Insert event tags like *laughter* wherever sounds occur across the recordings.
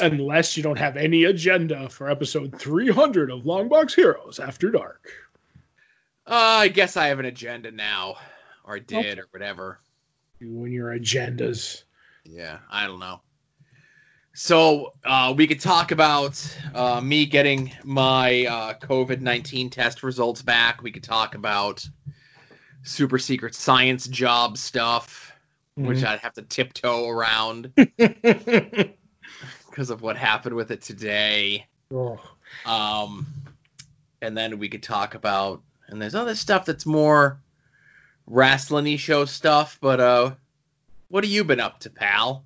unless you don't have any agenda for episode 300 of Longbox Heroes After Dark. Uh, I guess I have an agenda now, or I did, Okay. or whatever. You and your agendas. Yeah, I don't know. So uh, we could talk about uh, me getting my uh, COVID nineteen test results back. We could talk about super secret science job stuff, which I'd have to tiptoe around *laughs* because of what happened with it today. Oh. Um, and then we could talk about, and there's other stuff that's more wrestling show stuff. But uh, what have you been up to, pal?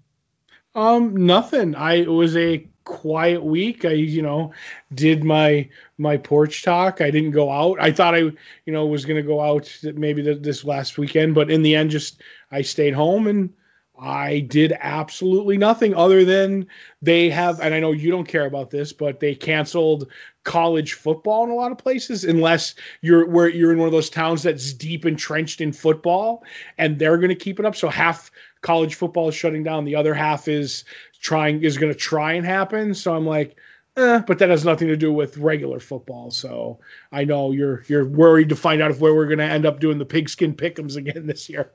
Um, nothing. I it was a quiet week. I, you know, did my my porch talk. I didn't go out. I thought I, you know, was going to go out maybe th- this last weekend, but in the end, just I stayed home and I did absolutely nothing other than they have. And I know you don't care about this, but they canceled college football in a lot of places unless you're where you're in one of those towns that's deep entrenched in football, and they're going to keep it up. So half college football is shutting down. The other half is trying is going to try and happen. So I'm like, eh, but that has nothing to do with regular football. So I know you're you're worried to find out if where we're going to end up doing the pigskin pickums again this year.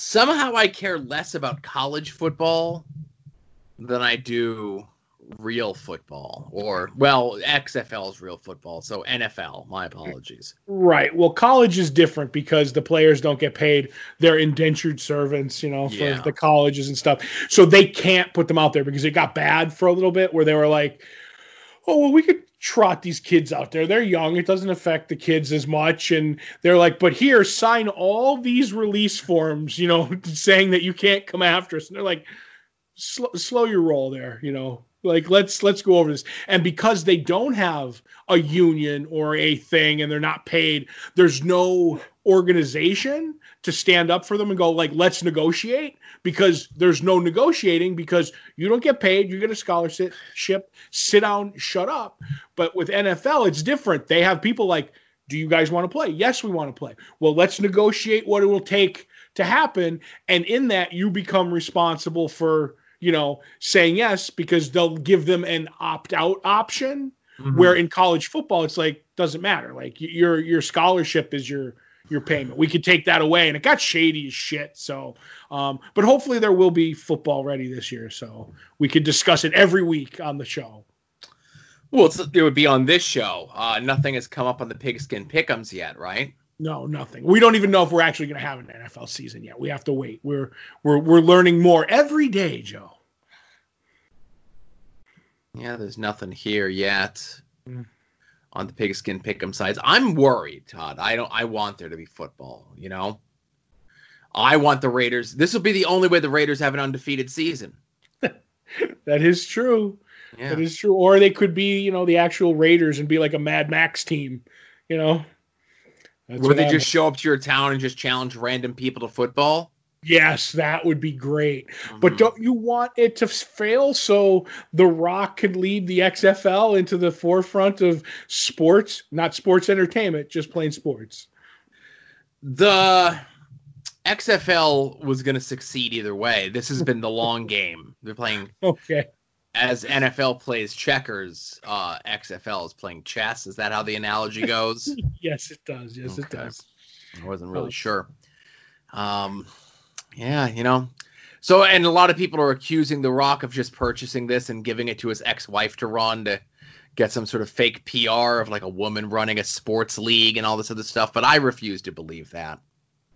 Somehow I care less about college football than I do real football, or well, XFL is real football, so NFL. My apologies. Right. Well, college is different because the players don't get paid. They're indentured servants, you know, for Yeah. the colleges and stuff. So they can't put them out there because it got bad for a little bit where they were like, oh, well, we could trot these kids out there. They're young. It doesn't affect the kids as much. And they're like, but here, sign all these release forms, you know, *laughs* saying that you can't come after us. And they're like, slow, slow your roll there, you know. Like let's let's go over this. And because they don't have a union or a thing and they're not paid, there's no organization to stand up for them and go like let's negotiate? Because there's no negotiating because you don't get paid you get a scholarship ship sit down shut up. But with NFL it's different. They have people like do you guys want to play? Yes we want to play. Well let's negotiate what it will take to happen and in that you become responsible for you know saying yes because they'll give them an opt out option mm-hmm. where in college football it's like doesn't matter. Like your your scholarship is your your payment. We could take that away and it got shady as shit so um but hopefully there will be football ready this year so we could discuss it every week on the show. Well, it's, it would be on this show. Uh, nothing has come up on the Pigskin Pickums yet, right? no nothing. We don't even know if we're actually going to have an nfl season yet. We have to wait. We're we're we're learning more every day joe. Yeah, there's nothing here yet. Mm. On the Pigskin Pick'em sides. I'm worried, Todd. I don't. I want there to be football. You know, I want the Raiders. This will be the only way the Raiders have an undefeated season. *laughs* that is true Yeah, That is true. Or they could be, you know, the actual Raiders and be like a Mad Max team, you know. That's where they I'm- just show up to your town and just challenge random people to football. Yes, that would be great. But Mhm. don't you want it to fail so The Rock could lead the XFL into the forefront of sports, not sports entertainment, just plain sports. the XFL was going to succeed either way. This has been the long *laughs* game. They're playing Okay. as NFL plays checkers. Uh, XFL is playing chess. Is that how the analogy goes? *laughs* Yes, it does. Yes, it does. I wasn't really Oh. sure. Um, yeah, you know. So, and a lot of people are accusing The Rock of just purchasing this and giving it to his ex-wife to run to get some sort of fake PR of like a woman running a sports league and all this other stuff. But I refuse to believe that.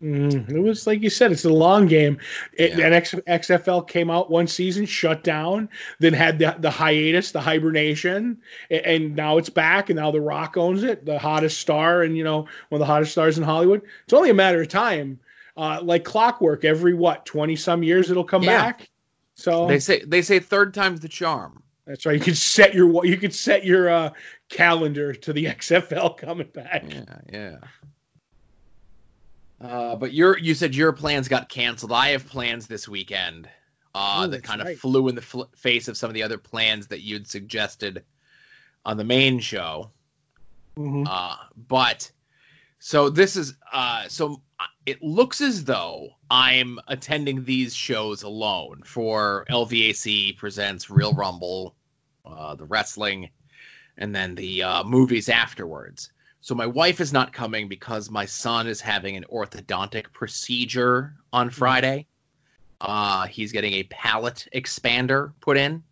Mm, it was like you said, it's a long game. It, Yeah. And X, XFL came out one season, shut down, then had the, the hiatus, the hibernation, a- and, now it's back. And now The Rock owns it, the hottest star, and you know one of the hottest stars in Hollywood. It's only a matter of time. Uh, like clockwork, every what twenty some years it'll come Yeah. back. So They say they say third time's the charm. that's right. You could set your you could set your uh, calendar to the *laughs* XFL coming back. Yeah, yeah. Uh, but your you said your plans got canceled. I have plans this weekend uh, Oh, that kind of flew in the fl- face of some of the other plans that you'd suggested on the main show. Mhm. Uh, but so this is uh, so it looks as though I'm attending these shows alone for LVAC presents Real Rumble, uh, the wrestling, and then the uh, movies afterwards. So my wife is not coming because my son is having an orthodontic procedure on Friday. Uh, he's getting a palate expander put in.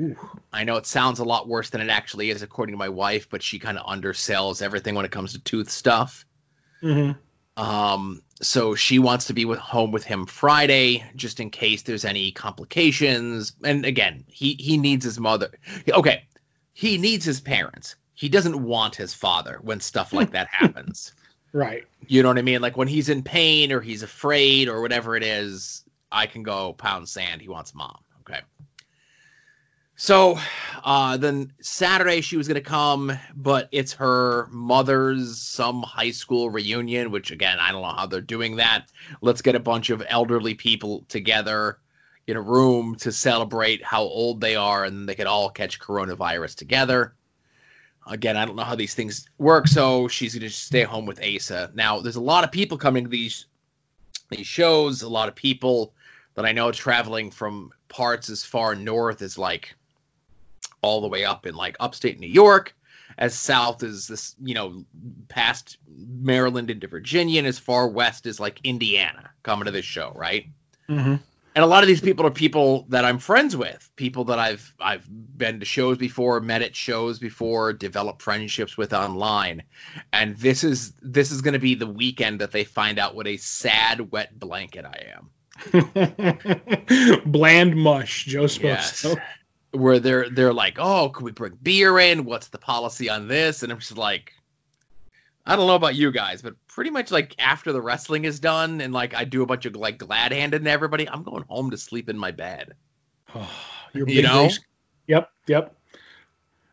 Ooh. I know it sounds a lot worse than it actually is, according to my wife, but she kind of undersells everything when it comes to tooth stuff. Mhm. Um, so she wants to be with home with him Friday, just in case there's any complications. And again, he he needs his mother. Okay, he needs his parents. He doesn't want his father when stuff like that *laughs* happens. Right. You know what I mean? Like when he's in pain or he's afraid or whatever it is, I can go pound sand. He wants mom. Okay. So uh, then Saturday she was going to come, but it's her mother's some high school reunion, which again, I don't know how they're doing that. Let's get a bunch of elderly people together in a room to celebrate how old they are and they could all catch coronavirus together. Again, I don't know how these things work, so she's going to stay home with Asa. Now, there's a lot of people coming to these these shows, a lot of people that I know traveling from parts as far north as like all the way up in like upstate New York, as south as this, you know, past Maryland into Virginia, and as far west as like Indiana coming to this show, right? Mm-hmm. And a lot of these people are people that I'm friends with, people that I've I've been to shows before, met at shows before, developed friendships with online. And this is this is going to be the weekend that they find out what a sad wet blanket I am. *laughs* Bland mush, Joe Yes. Where they're they're like, "Oh, could we bring beer in? What's the policy on this?" And I'm just like, I don't know about you guys, but pretty much like after the wrestling is done and like I do a bunch of like glad handed to everybody, I'm going home to sleep in my bed. *sighs* Your You know? race- Yep, yep.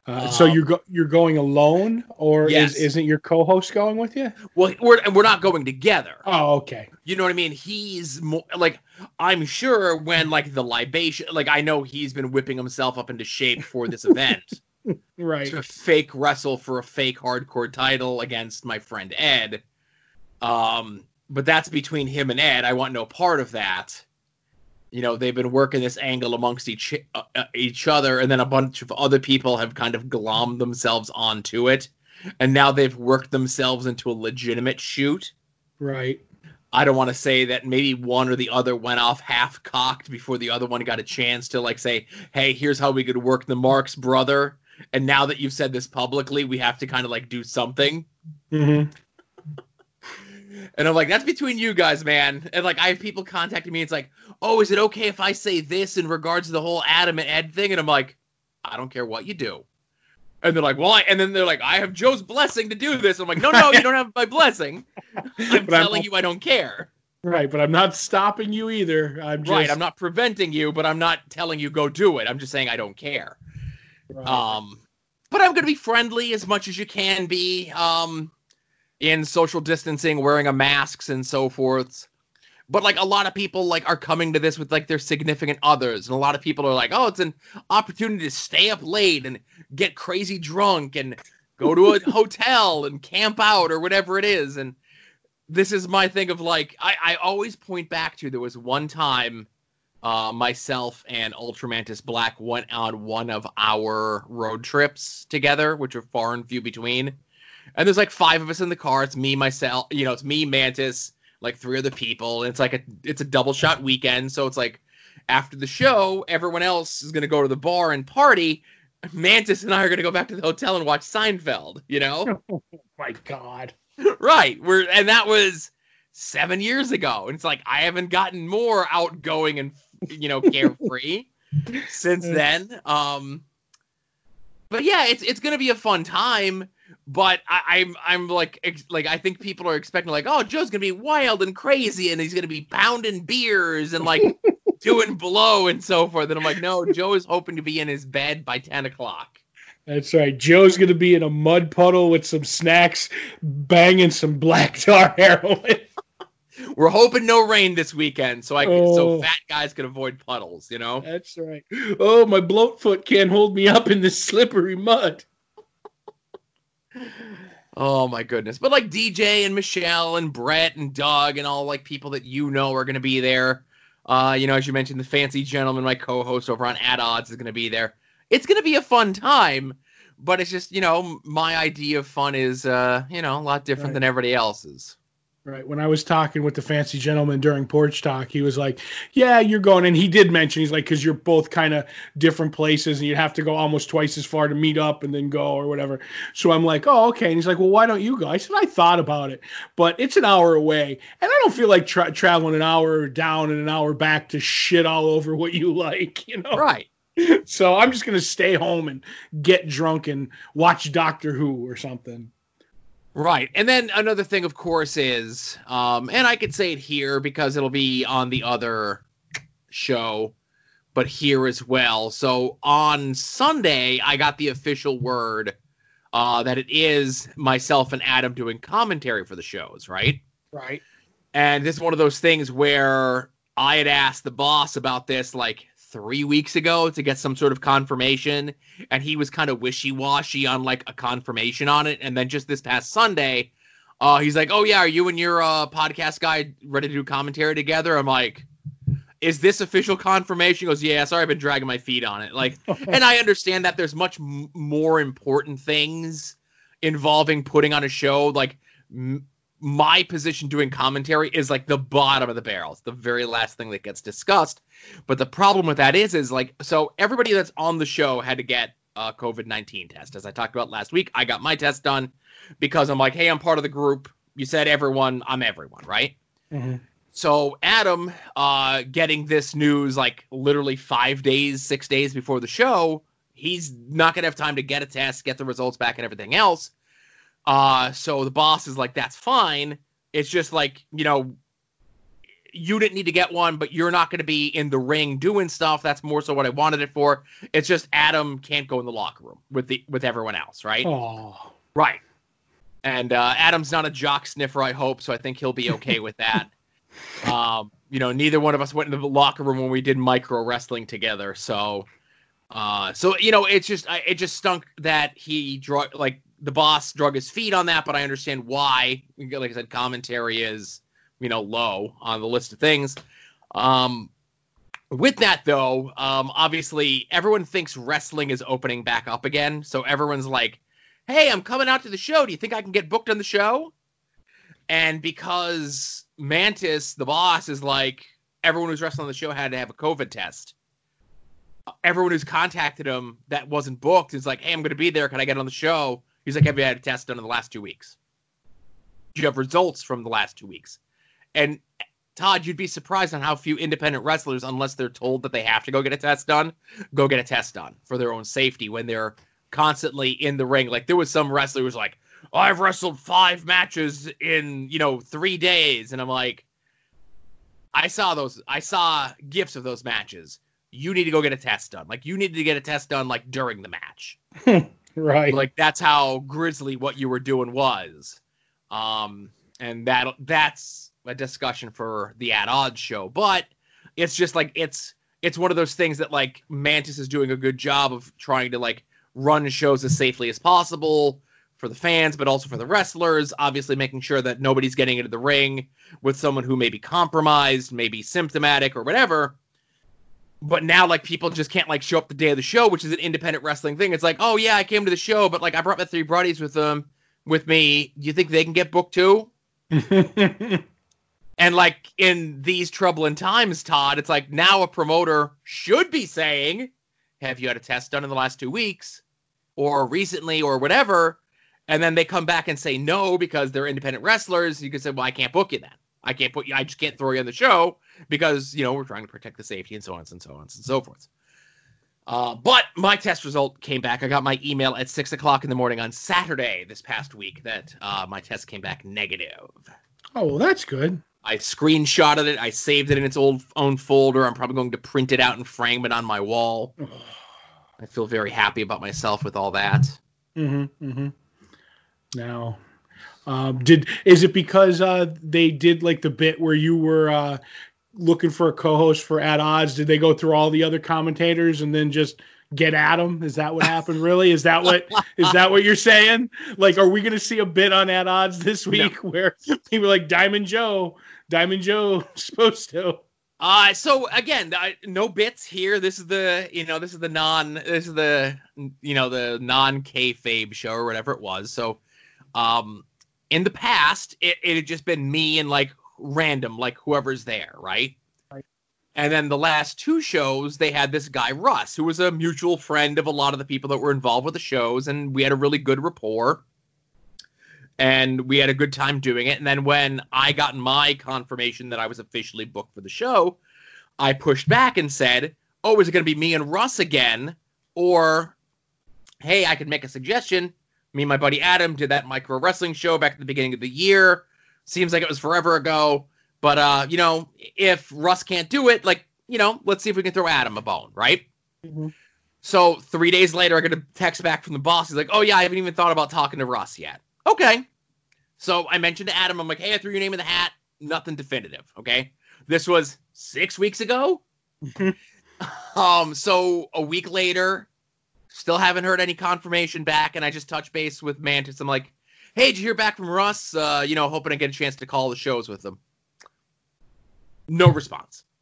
Uh, so Um, you're go- you're going alone, or Yes. is, isn't your co-host going with you? Well, we're we're not going together. Oh, okay. You know what I mean? He's more like I'm sure when like the libation, like I know he's been whipping himself up into shape for this event. *laughs* Right. to fake wrestle for a fake hardcore title against my friend Ed. Um, but that's between him and Ed. I want no part of that. You know, they've been working this angle amongst each uh, uh, each other, and then a bunch of other people have kind of glommed themselves onto it, and now they've worked themselves into a legitimate shoot. Right. I don't want to say that maybe one or the other went off half cocked before the other one got a chance to like say, "Hey, here's how we could work the Marks brother." And now that you've said this publicly, we have to kind of like do something. hmm And I'm like, that's between you guys, man. And like, I have people contacting me. It's like, oh, is it okay if I say this in regards to the whole Adam and Ed thing? And I'm like, I don't care what you do. And they're like, well, I, and then they're like, I have Joe's blessing to do this. I'm like, no, no, you don't have my blessing. *laughs* I'm But I'm- telling you, I don't care. Right, but I'm not stopping you either. I'm just Right. I'm not preventing you, but I'm not telling you go do it. I'm just saying I don't care. right. Um, but I'm going to be friendly as much as you can be. Um, in social distancing, wearing a masks and so forth. But like a lot of people like are coming to this with like their significant others, and a lot of people are like, "Oh, it's an opportunity to stay up late and get crazy drunk and go to a *laughs* hotel and camp out or whatever it is." And this is my thing of like, I, I always point back to there was one time uh, myself and Ultramantis Black went on one of our road trips together, which are far and few between. And there's like five of us in the car. It's me, myself, you know, it's me, Mantis, like three other people. And it's like a it's a double shot weekend. So it's like after the show, everyone else is gonna go to the bar and party. Mantis and I are gonna go back to the hotel and watch Seinfeld, you know? *laughs* oh my God. right. We're and that was seven years ago. And it's like I haven't gotten more outgoing and you know carefree *laughs* since then. Um but yeah, it's it's gonna be a fun time. But I, I'm I'm like ex- like I think people are expecting like oh Joe's gonna be wild and crazy and he's gonna be pounding beers and like *laughs* doing blow and so forth. And I'm like no, Joe is hoping to be in his bed by ten o'clock. That's right. Joe's gonna be in a mud puddle with some snacks, banging some black tar *laughs* heroin. We're hoping no rain this weekend, so I can, Oh. so fat guys can avoid puddles. You know. That's right. Oh, my bloat foot can't hold me up in this slippery mud. Oh my goodness. But like DJ and Michelle and Brett and Doug and all like people that you know are going to be there. Uh, you know, as you mentioned, the fancy gentleman, my co-host over on At Odds, is going to be there. It's going to be a fun time, but it's just you know my idea of fun is uh, you know a lot different right. than everybody else's. Right. When I was talking with the fancy gentleman during porch talk, he was like, "Yeah, you're going." And he did mention he's like, "Because you're both kind of different places, and you'd have to go almost twice as far to meet up and then go or whatever." So I'm like, "Oh, okay." And he's like, "Well, why don't you go?" I said, "I thought about it, but it's an hour away, and I don't feel like tra- traveling an hour down and an hour back to shit all over what you like, *laughs* you know?" Right. So I'm just gonna stay home and get drunk and watch Doctor Who or something. Right. And then another thing, of course, is, um, and I could say it here because it'll be on the other show, but here as well. So on Sunday, I got the official word uh, that it is myself and Adam doing commentary for the shows, right? Right. And this is one of those things where I had asked the boss about this like three weeks ago to get some sort of confirmation, and he was kind of wishy washy on like a confirmation on it. And then just this past Sunday, uh, he's like, "Oh yeah, are you and your uh, podcast guy ready to do commentary together?" I'm like, "Is this official confirmation?" He goes, "Yeah, sorry, I've been dragging my feet on it." Like, *laughs* and I understand that there's much m- more important things involving putting on a show, like. M- my position doing commentary is like the bottom of the barrel. It's the very last thing that gets discussed. But the problem with that is, is like, so everybody that's on the show had to get a COVID 19 test. As I talked about last week, I got my test done because I'm like, hey, I'm part of the group. You said everyone, I'm everyone, right? Mm-hmm. So Adam, uh, getting this news like literally five days, six days before the show, he's not gonna have time to get a test, get the results back, and everything else. Uh, so the boss is like, that's fine. It's just like, you know, you didn't need to get one, but you're not going to be in the ring doing stuff. That's more so what I wanted it for. It's just Adam can't go in the locker room with the with everyone else, right? Oh, right. And uh, Adam's not a jock sniffer, I hope, so I think he'll be *laughs* okay with that. Um, you know, neither one of us went into the locker room when we did micro wrestling together, so. Uh, so you know, it's just it just stunk that he draw like the boss drug his feet on that, but I understand why. Like I said, commentary is you know low on the list of things. Um, with that though, um, obviously everyone thinks wrestling is opening back up again, so everyone's like, "Hey, I'm coming out to the show. Do you think I can get booked on the show?" And because Mantis, the boss, is like, everyone who's wrestling on the show had to have a COVID test. Everyone who's contacted him that wasn't booked is like, "Hey, I'm going to be there. Can I get on the show?" He's like, "Have you had a test done in the last two weeks? Do you have results from the last two weeks?" And Todd, you'd be surprised on how few independent wrestlers, unless they're told that they have to go get a test done, go get a test done for their own safety when they're constantly in the ring. Like there was some wrestler who was like, oh, "I've wrestled five matches in you know three days," and I'm like, I saw those. I saw gifts of those matches. You need to go get a test done. Like you needed to get a test done like during the match. *laughs* Right. Like that's how grisly what you were doing was. Um, and that that's a discussion for the at odds show. But it's just like it's it's one of those things that like Mantis is doing a good job of trying to like run shows as safely as possible for the fans, but also for the wrestlers. Obviously, making sure that nobody's getting into the ring with someone who may be compromised, maybe symptomatic or whatever but now like people just can't like show up the day of the show, which is an independent wrestling thing. It's like, oh yeah, I came to the show, but like I brought my three buddies with them with me. Do you think they can get booked too? *laughs* and like in these troubling times, Todd, it's like now a promoter should be saying, "Have you had a test done in the last two weeks, or recently, or whatever?" And then they come back and say no because they're independent wrestlers. You can say, "Well, I can't book you then." I can't put you. I just can't throw you on the show because you know we're trying to protect the safety and so on and so on and so forth. Uh, but my test result came back. I got my email at six o'clock in the morning on Saturday this past week that uh, my test came back negative. Oh, well, that's good. I screenshotted it. I saved it in its old own folder. I'm probably going to print it out and frame it on my wall. I feel very happy about myself with all that. Mm-hmm. Mm-hmm. Now, um, did is it because uh, they did like the bit where you were uh, looking for a co-host for at odds? Did they go through all the other commentators and then just get at him? Is that what happened? Really? Is that what is that what you're saying? Like, are we going to see a bit on at odds this week no. *laughs* where people are like Diamond Joe, Diamond Joe supposed to? Uh so again, I, no bits here. This is the you know this is the non this is the you know the non kayfabe show or whatever it was. So, um, in the past, it, it had just been me and like random, like whoever's there, right? right? And then the last two shows, they had this guy Russ, who was a mutual friend of a lot of the people that were involved with the shows, and we had a really good rapport and we had a good time doing it. And then when I got my confirmation that I was officially booked for the show, I pushed back and said, "Oh, is it going to be me and Russ again?" Or, "Hey, I could make a suggestion. Me and my buddy Adam did that micro wrestling show back at the beginning of the year. Seems like it was forever ago, but uh, you know, if Russ can't do it, like, you know, let's see if we can throw Adam a bone, right?" Mm-hmm. So three days later, I get a text back from the boss. He's like, "Oh yeah, I haven't even thought about talking to Russ yet." Okay. So I mentioned to Adam, I'm like, hey, I threw your name in the hat. Nothing definitive. Okay. This was six weeks ago. *laughs* um, so a week later, still haven't heard any confirmation back, and I just touch base with Mantis. I'm like, hey, did you hear back from Russ? Uh, you know, hoping to get a chance to call the shows with them. No response. *laughs*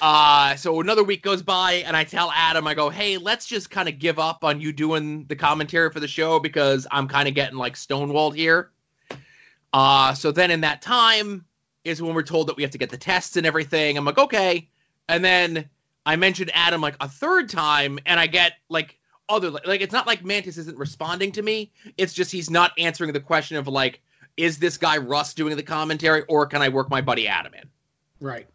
Uh, so another week goes by, and I tell Adam, I go, hey, let's just kind of give up on you doing the commentary for the show because I'm kind of getting like stonewalled here. Uh, so then in that time is when we're told that we have to get the tests and everything. I'm like, okay. And then I mentioned Adam like a third time, and I get like other like it's not like Mantis isn't responding to me. It's just he's not answering the question of like, is this guy Russ doing the commentary, or can I work my buddy Adam in? Right.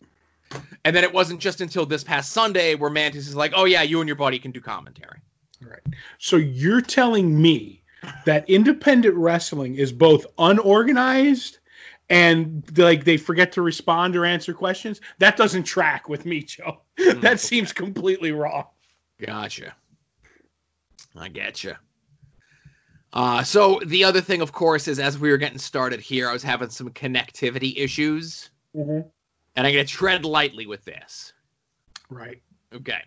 And then it wasn't just until this past Sunday where Mantis is like, "Oh yeah, you and your buddy can do commentary." Right. So you're telling me that independent wrestling is both unorganized and like they forget to respond or answer questions? That doesn't track with me, Joe. *laughs* Mm. that seems completely wrong. Gotcha. I get you. Uh, so the other thing, of course, is as we were getting started here, I was having some connectivity issues. Mm-hmm and I'm going to tread lightly with this. Right. Okay.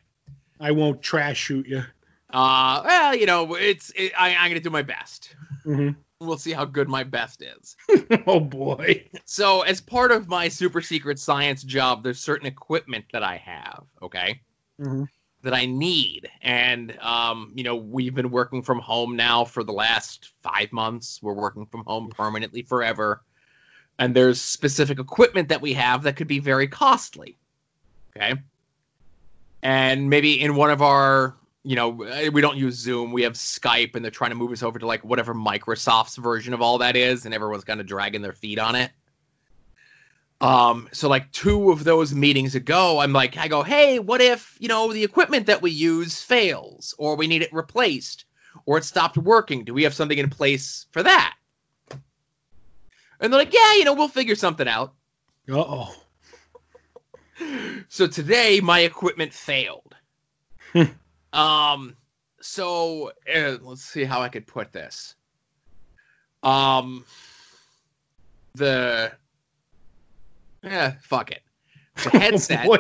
I won't trash shoot you. Uh, well, you know, it's it, I, am going to do my best. Mm-hmm. We'll see how good my best is. *laughs* oh boy. So, as part of my super secret science job, there's certain equipment that I have. Okay. Mm-hmm. That I need, and um, you know, we've been working from home now for the last five months. We're working from home permanently forever and there's specific equipment that we have that could be very costly. Okay. And maybe in one of our, you know, we don't use Zoom, we have Skype, and they're trying to move us over to like whatever Microsoft's version of all that is, and everyone's kind of dragging their feet on it. Um, so like two of those meetings ago, I'm like, I go, hey, what if, you know, the equipment that we use fails, or we need it replaced, or it stopped working? Do we have something in place for that? And they're like, yeah, you know, we'll figure something out. Uh oh. *laughs* So today my equipment failed. um, so uh, let's see how I could put this. Um, the yeah, fuck it. The *laughs* headset, oh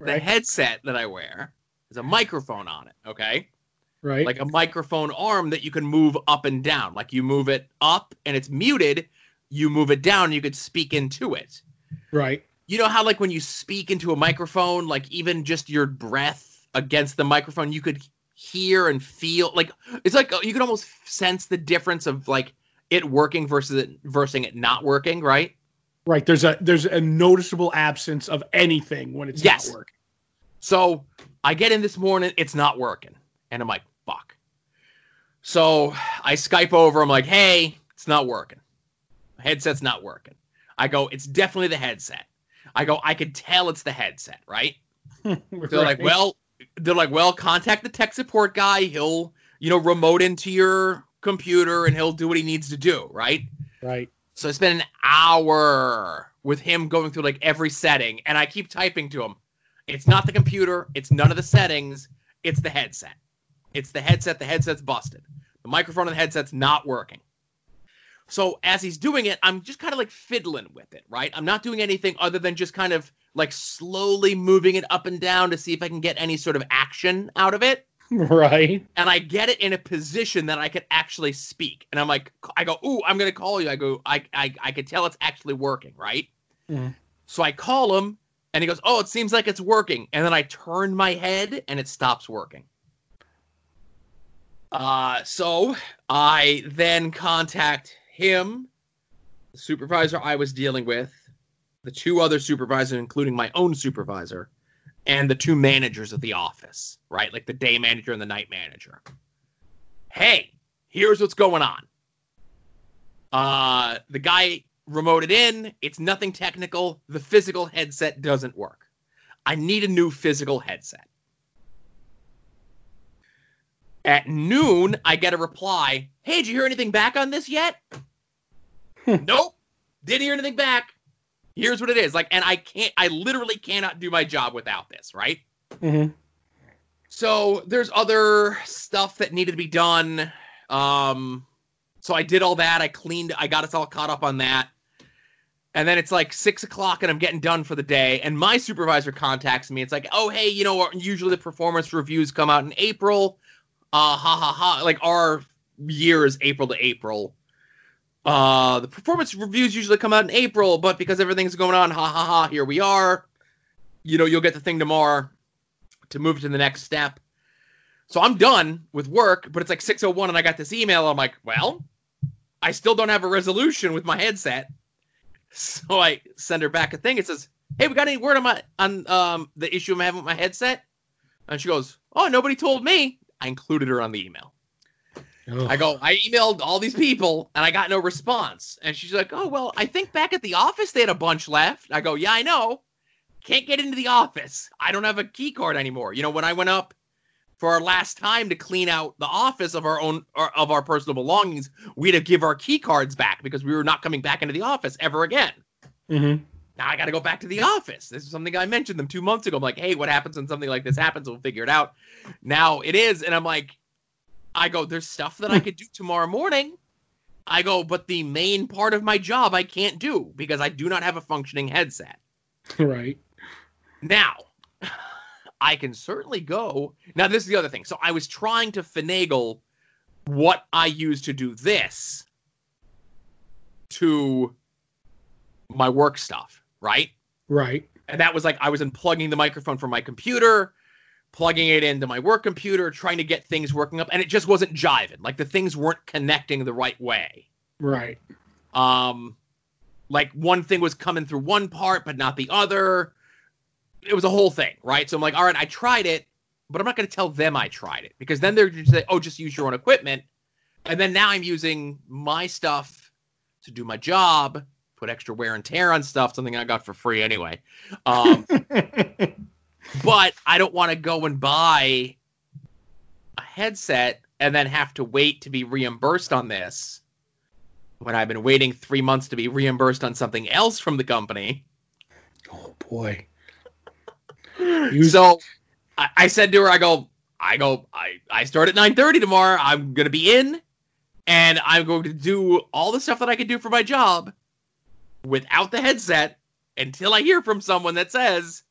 the headset that I wear has a microphone on it. Okay. Right. Like a microphone arm that you can move up and down. Like you move it up and it's muted, you move it down, you could speak into it. Right. You know how like when you speak into a microphone, like even just your breath against the microphone, you could hear and feel like it's like you can almost sense the difference of like it working versus it versus it not working, right? Right. There's a there's a noticeable absence of anything when it's yes. not working. So I get in this morning, it's not working. And I'm like, fuck. So I Skype over, I'm like, hey, it's not working headset's not working. I go, it's definitely the headset. I go, I could tell it's the headset, right? *laughs* they're right. like, well, they're like, well, contact the tech support guy. He'll, you know, remote into your computer and he'll do what he needs to do, right? Right. So I spent an hour with him going through like every setting, and I keep typing to him. It's not the computer. It's none of the settings. It's the headset. It's the headset. The headset's busted. The microphone on the headset's not working. So as he's doing it, I'm just kind of like fiddling with it, right? I'm not doing anything other than just kind of like slowly moving it up and down to see if I can get any sort of action out of it. *laughs* Right. And I get it in a position that I could actually speak. And I'm like, I go, ooh, I'm gonna call you. I go, I I I could tell it's actually working, right? Mhm. So I call him and he goes, Oh, it seems like it's working. And then I turn my head and it stops working. Uh, so I then contact him, the supervisor I was dealing with, the two other supervisors, including my own supervisor, and the two managers of the office, right? Like the day manager and the night manager. Hey, here's what's going on. Uh, the guy remoted in. It's nothing technical. The physical headset doesn't work. I need a new physical headset. At noon, I get a reply. Hey, did you hear anything back on this yet? nope. Didn't hear anything back. Here's what it is. Like, and I can't, I literally cannot do my job without this, right? hmm So there's other stuff that needed to be done. Um, so I did all that. I cleaned. I got us all caught up on that. And then it's like six o'clock, and I'm getting done for the day. And my supervisor contacts me. It's like, oh hey, you know, usually the performance reviews come out in April. Uh, ha ha ha. Like our year is April to April. Uh, the performance reviews usually come out in April, but because everything's going on, ha ha ha, here we are. You know, you'll get the thing tomorrow to move to the next step. So I'm done with work, but it's like 6:01 and I got this email. I'm like, well, I still don't have a resolution with my headset. So I send her back a thing. It says, "Hey, we got any word on my on um the issue I'm having with my headset?" And she goes, "Oh, nobody told me." I included her on the email. I go, I emailed all these people and I got no response. And she's like, Oh, well, I think back at the office they had a bunch left. I go, Yeah, I know. Can't get into the office. I don't have a key card anymore. You know, when I went up for our last time to clean out the office of our own or of our personal belongings, we had to give our key cards back because we were not coming back into the office ever again. hmm Now I got to go back to the office. This is something I mentioned them two months ago. I'm like, hey, what happens when something like this happens? We'll figure it out. Now it is, and I'm like, I go, there's stuff that I hmm. could do tomorrow morning. I go, but the main part of my job I can't do because I do not have a functioning headset. *laughs* Right. Now, *laughs* I can certainly go. Now, this is the other thing. So I was trying to finagle what I use to do this to my work stuff, right? Right. And that was like I was unplugging the microphone from my computer, plugging it into my work computer, trying to get things working up, and it just wasn't jiving. Like the things weren't connecting the right way. Right. Um, like one thing was coming through one part, but not the other. It was a whole thing, right? So I'm like, all right, I tried it, but I'm not going to tell them I tried it because then they're going to say, oh, just use your own equipment. And then now I'm using my stuff to do my job, put extra wear and tear on stuff, something I got for free anyway. Um, *laughs* but I don't want to go and buy a headset and then have to wait to be reimbursed on this when I've been waiting three months to be reimbursed on something else from the company. oh boy. *laughs* You- So I, I said to her, I go, I go, I, I start at 9:30 tomorrow. I'm gonna be in and I'm going to do all the stuff that I can do for my job without the headset until I hear from someone that says,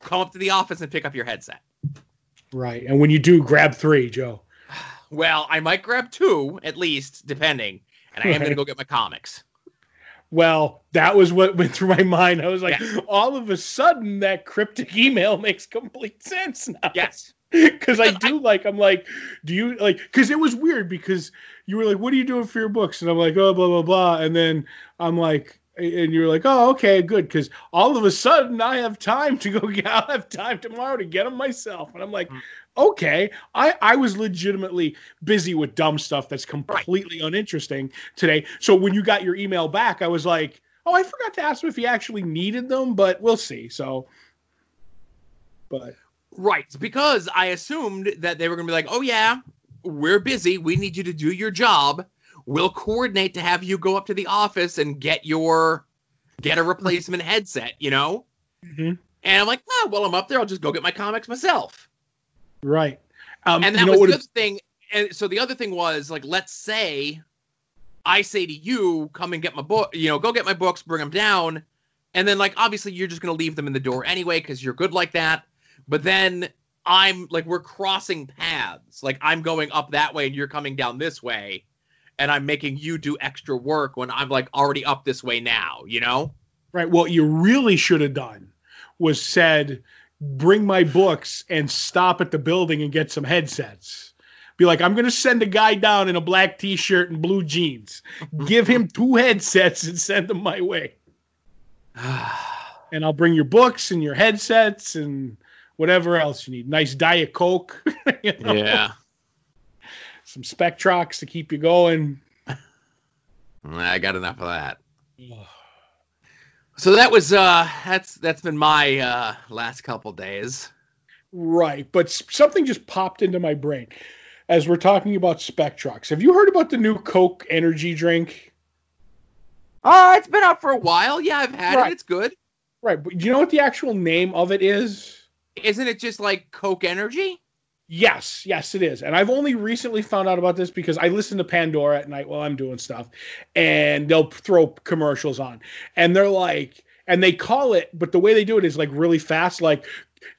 come up to the office and pick up your headset. Right. And when you do, grab three, Joe. *sighs* Well, I might grab two at least, depending. And I am going *laughs* to go get my comics. Well, that was what went through my mind. I was like, Yeah. all of a sudden, that cryptic email *laughs* makes complete sense now. Yes. *laughs* Because I do like, I'm like, do you like, because it was weird because you were like, what are you doing for your books? And I'm like, oh, blah, blah, blah. And then I'm like, and you're like, oh, okay, good. Because all of a sudden I have time to go, *laughs* get, I'll have time tomorrow to get them myself. And I'm like, Mm. okay. I, I was legitimately busy with dumb stuff that's completely uninteresting today. So when you got your email back, I was like, oh, I forgot to ask him if he actually needed them, but we'll see. So, but Right. Because I assumed that they were going to be like, oh, yeah, we're busy. We need you to do your job. We'll coordinate to have you go up to the office and get your get a replacement headset, you know? Mhm. And I'm like, oh, well, I'm up there. I'll just go get my comics myself. right. Um, and that was the other thing. And so the other thing was like, let's say I say to you, come and get my book, you know, go get my books, bring them down. And then, like, obviously, you're just going to leave them in the door anyway because you're good like that. But then I'm like, we're crossing paths. Like, I'm going up that way and you're coming down this way. And I'm making you do extra work when I'm like already up this way now, you know? Right. What you really should have done was said, bring my books and stop at the building and get some headsets. Be like, I'm going to send a guy down in a black t shirt and blue jeans. Give him two headsets and send them my way. *sighs* and I'll bring your books and your headsets and whatever else you need. Nice Diet Coke. *laughs* you know? Yeah. Some Spectrox to keep you going. I got enough of that. *sighs* So that was uh that's that's been my uh last couple days. Right, but something just popped into my brain as we're talking about Spectrox. Have you heard about the new Coke energy drink? Uh, it's been out for a while. Yeah, I've had right. it. It's good. Right, but do you know what the actual name of it is? Isn't it just like Coke Energy? Yes, yes, it is. And I've only recently found out about this because I listen to Pandora at night while I'm doing stuff, and they'll throw commercials on, and they're like, and they call it, but the way they do it is like really fast. Like,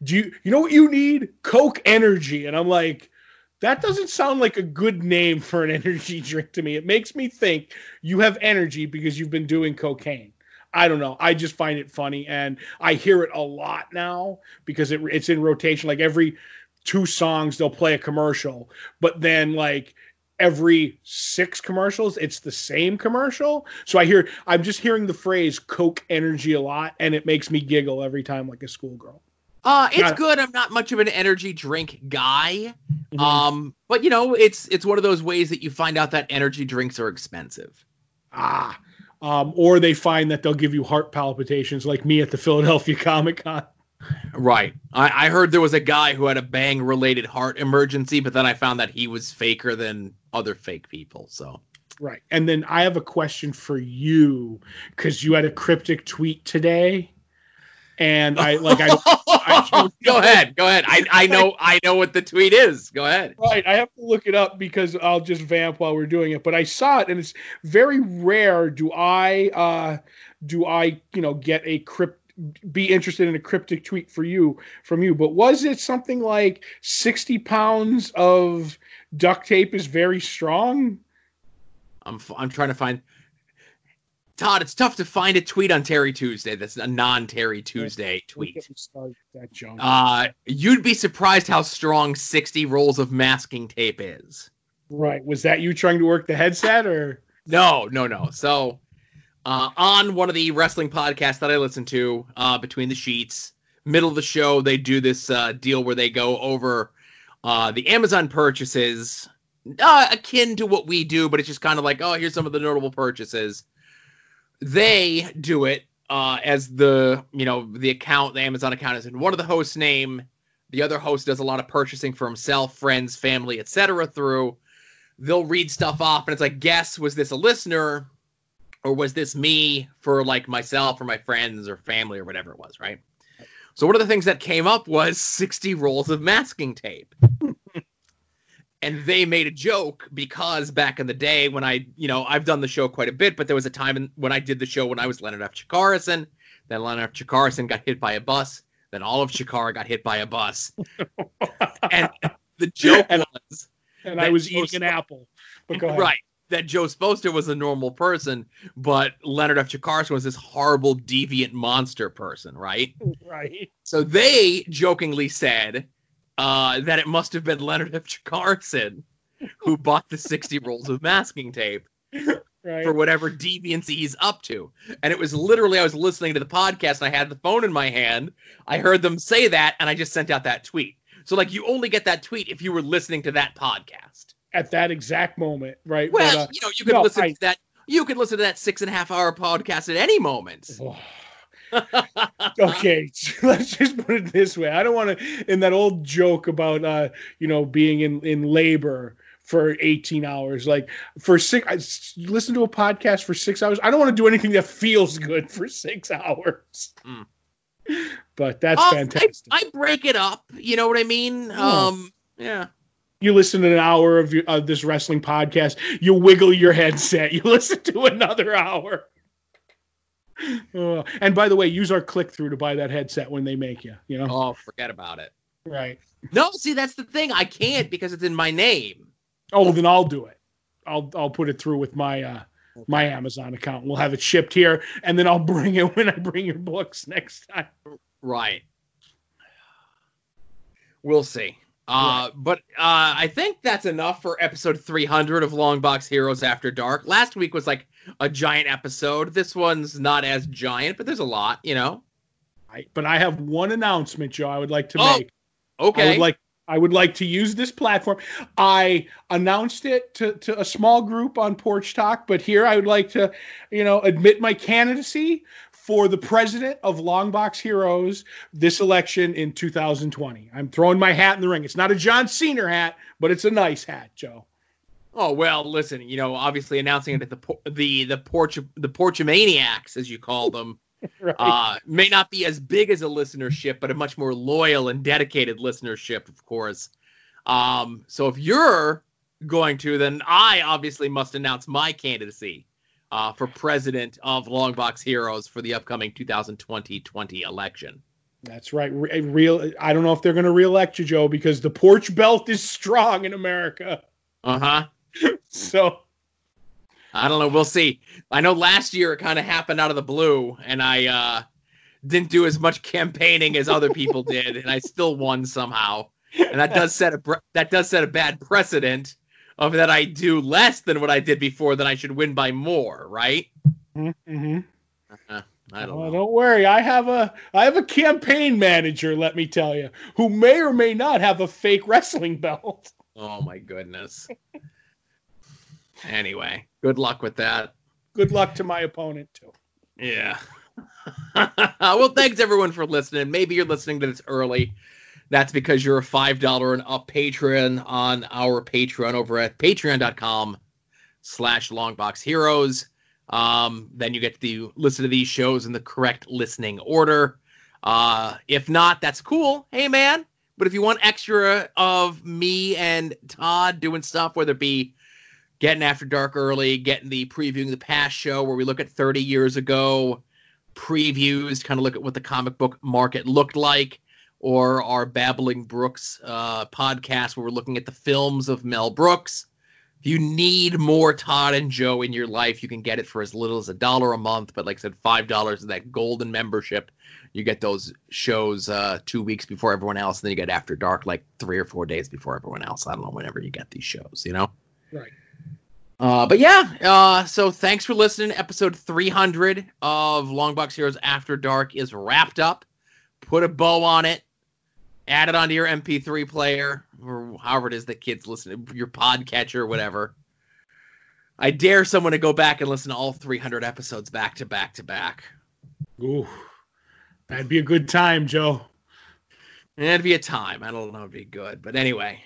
do you you know what you need? Coke Energy, and I'm like, that doesn't sound like a good name for an *laughs* energy drink to me. It makes me think you have energy because you've been doing cocaine. I don't know. I just find it funny, and I hear it a lot now because it, it's in rotation. Like every two songs they'll play a commercial, but then like every six commercials it's the same commercial. So I hear I'm just hearing the phrase Coke Energy a lot, and it makes me giggle every time like a schoolgirl. Uh, it's good. I'm not much of an energy drink guy. Mm-hmm. Um, but you know, it's it's one of those ways that you find out that energy drinks are expensive. Ah. Um, or they find that they'll give you heart palpitations like me at the Philadelphia *laughs* Comic Con. Right. I, I heard there was a guy who had a bang related heart emergency, but then I found that he was faker than other fake people. So. Right. And then I have a question for you because you had a cryptic tweet today. And I like I, I *laughs* go ahead, go ahead. I, I know I know what the tweet is. Go ahead. Right, I have to look it up because I'll just vamp while we're doing it. But I saw it, and it's very rare. Do I uh, do I you know get a crypt be interested in a cryptic tweet for you from you. But was it something like 60 pounds of duct tape is very strong? I'm I'm trying to find Todd, it's tough to find a tweet on Terry Tuesday that's a non Terry Tuesday tweet. Uh, you'd be surprised how strong 60 rolls of masking tape is. Right. Was that you trying to work the headset or? No, no, no. So uh, on one of the wrestling podcasts that I listen to, uh, Between the Sheets, middle of the show, they do this uh, deal where they go over uh, the Amazon purchases, uh, akin to what we do, but it's just kind of like, oh, here's some of the notable purchases. They do it uh, as the you know the account, the Amazon account is in one of the hosts' name. The other host does a lot of purchasing for himself, friends, family, etc. Through they'll read stuff off, and it's like, guess was this a listener? Or was this me for like myself or my friends or family or whatever it was, right? So one of the things that came up was 60 rolls of masking tape. *laughs* and they made a joke because back in the day when I, you know, I've done the show quite a bit, but there was a time in, when I did the show when I was Leonard F. Chikarason. Then Leonard F. Chikarason got hit by a bus. Then all of Chikara got hit by a bus. *laughs* and the joke and, was, and I was eating an apple. But go ahead. Right that Joe Sposter was a normal person, but Leonard F. Chikarason was this horrible, deviant monster person, right? Right. So they jokingly said uh, that it must have been Leonard F. Chikarason who bought the 60 *laughs* rolls of masking tape right. for whatever deviancy he's up to. And it was literally, I was listening to the podcast and I had the phone in my hand. I heard them say that and I just sent out that tweet. So, like, you only get that tweet if you were listening to that podcast at that exact moment, right? Well, but, uh, you know, you could no, listen I, to that. You could listen to that six and a half hour podcast at any moment. okay, *laughs* let's just put it this way. I don't want to in that old joke about uh, you know, being in in labor for 18 hours. Like for six, I listen to a podcast for six hours. I don't want to do anything that feels good for six *laughs* hours. Mm. But that's uh, fantastic. I, I, break it up. You know what I mean? Oh. Um, yeah. You listen to an hour of, your, of this wrestling podcast. You wiggle your headset. You *laughs* listen to another hour. Uh, and by the way, use our click through to buy that headset when they make you. You know. Oh, forget about it. Right. No, see, that's the thing. I can't because it's in my name. Oh, then I'll do it. I'll I'll put it through with my uh my Amazon account. We'll have it shipped here, and then I'll *laughs* bring it when I bring your books next time. Right. We'll see. Uh, but uh, I think that's enough for episode 300 of Long Box Heroes After Dark. Last week was like a giant episode. This one's not as giant, but there's a lot, you know. I, but I have one announcement, Joe. I would like to Oh, make. Okay. I would like I would like to use this platform. I announced it to, to a small group on Porch Talk, but here I would like to, you know, admit my candidacy for the president of Longbox Heroes this election in 2020. I'm throwing my hat in the ring. It's not a John Cena hat, but it's a nice hat, Joe. Oh well, listen. You know, obviously announcing it at the the the porch the Porchamaniacs, as you call them, *laughs* Right. uh, may not be as big as a listenership, but a much more loyal and dedicated listenership, of course. Um, so if you're going to, then I obviously must announce my candidacy uh, for president of Longbox Heroes for the upcoming 2020-20 election. That's right. Re- real. I don't know if they're going to reelect you, Joe, because the porch belt is strong in America. Uh huh. *laughs* So I don't know. We'll see. I know last year it kind of happened out of the blue, and I uh, didn't do as much campaigning as other people *laughs* did, and I still won somehow. And that does set a that does set a bad precedent of that I do less than what I did before, then I should win by more, right? Mm-hmm. Uh, I don't Oh, know. don't worry. I have a I have a campaign manager, let me tell you, who may or may not have a fake wrestling belt. Oh my goodness. Anyway, good luck with that. Good luck to my opponent too. Yeah. *laughs* well, thanks everyone for listening. Maybe you're listening to this early. That's because you're a five dollar and up patron on our Patreon over at patreon.com slash longboxheroes. Um, then you get to listen to these shows in the correct listening order. Uh, if not, that's cool. Hey man. But if you want extra of me and Todd doing stuff, whether it be getting after dark early, getting the previewing the past show where we look at 30 years ago previews, kind of look at what the comic book market looked like, or our Babbling Brooks uh, podcast where we're looking at the films of Mel Brooks. If you need more Todd and Joe in your life, you can get it for as little as a dollar a month. But like I said, five dollars is that golden membership. You get those shows uh, two weeks before everyone else, and then you get After Dark like three or four days before everyone else. I don't know whenever you get these shows, you know. Right. Uh, but yeah, uh, so thanks for listening. Episode 300 of Longbox Heroes After Dark is wrapped up. Put a bow on it. Add it onto your MP3 player or however it is that kids listen, to your podcatcher, whatever. I dare someone to go back and listen to all 300 episodes back to back to back. Ooh, that'd be a good time, Joe. That'd be a time. I don't know if it'd be good, but anyway,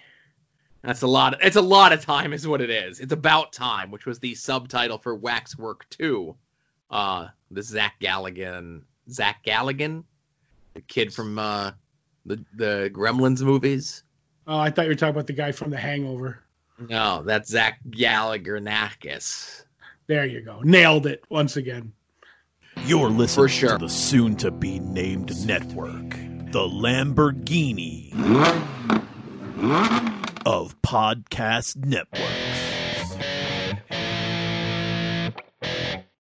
that's a lot. it's a lot of time, is what it is. It's about time, which was the subtitle for Waxwork Two. Uh, the Zach Galligan, Zach Galligan, the kid from uh, the the Gremlins movies. Oh, I thought you were talking about the guy from The Hangover. No, that's Zach Gallagher Nakis. There you go. Nailed it once again. You're listening For sure. to the soon to be named network, the Lamborghini mm-hmm. Mm-hmm. of Podcast Network.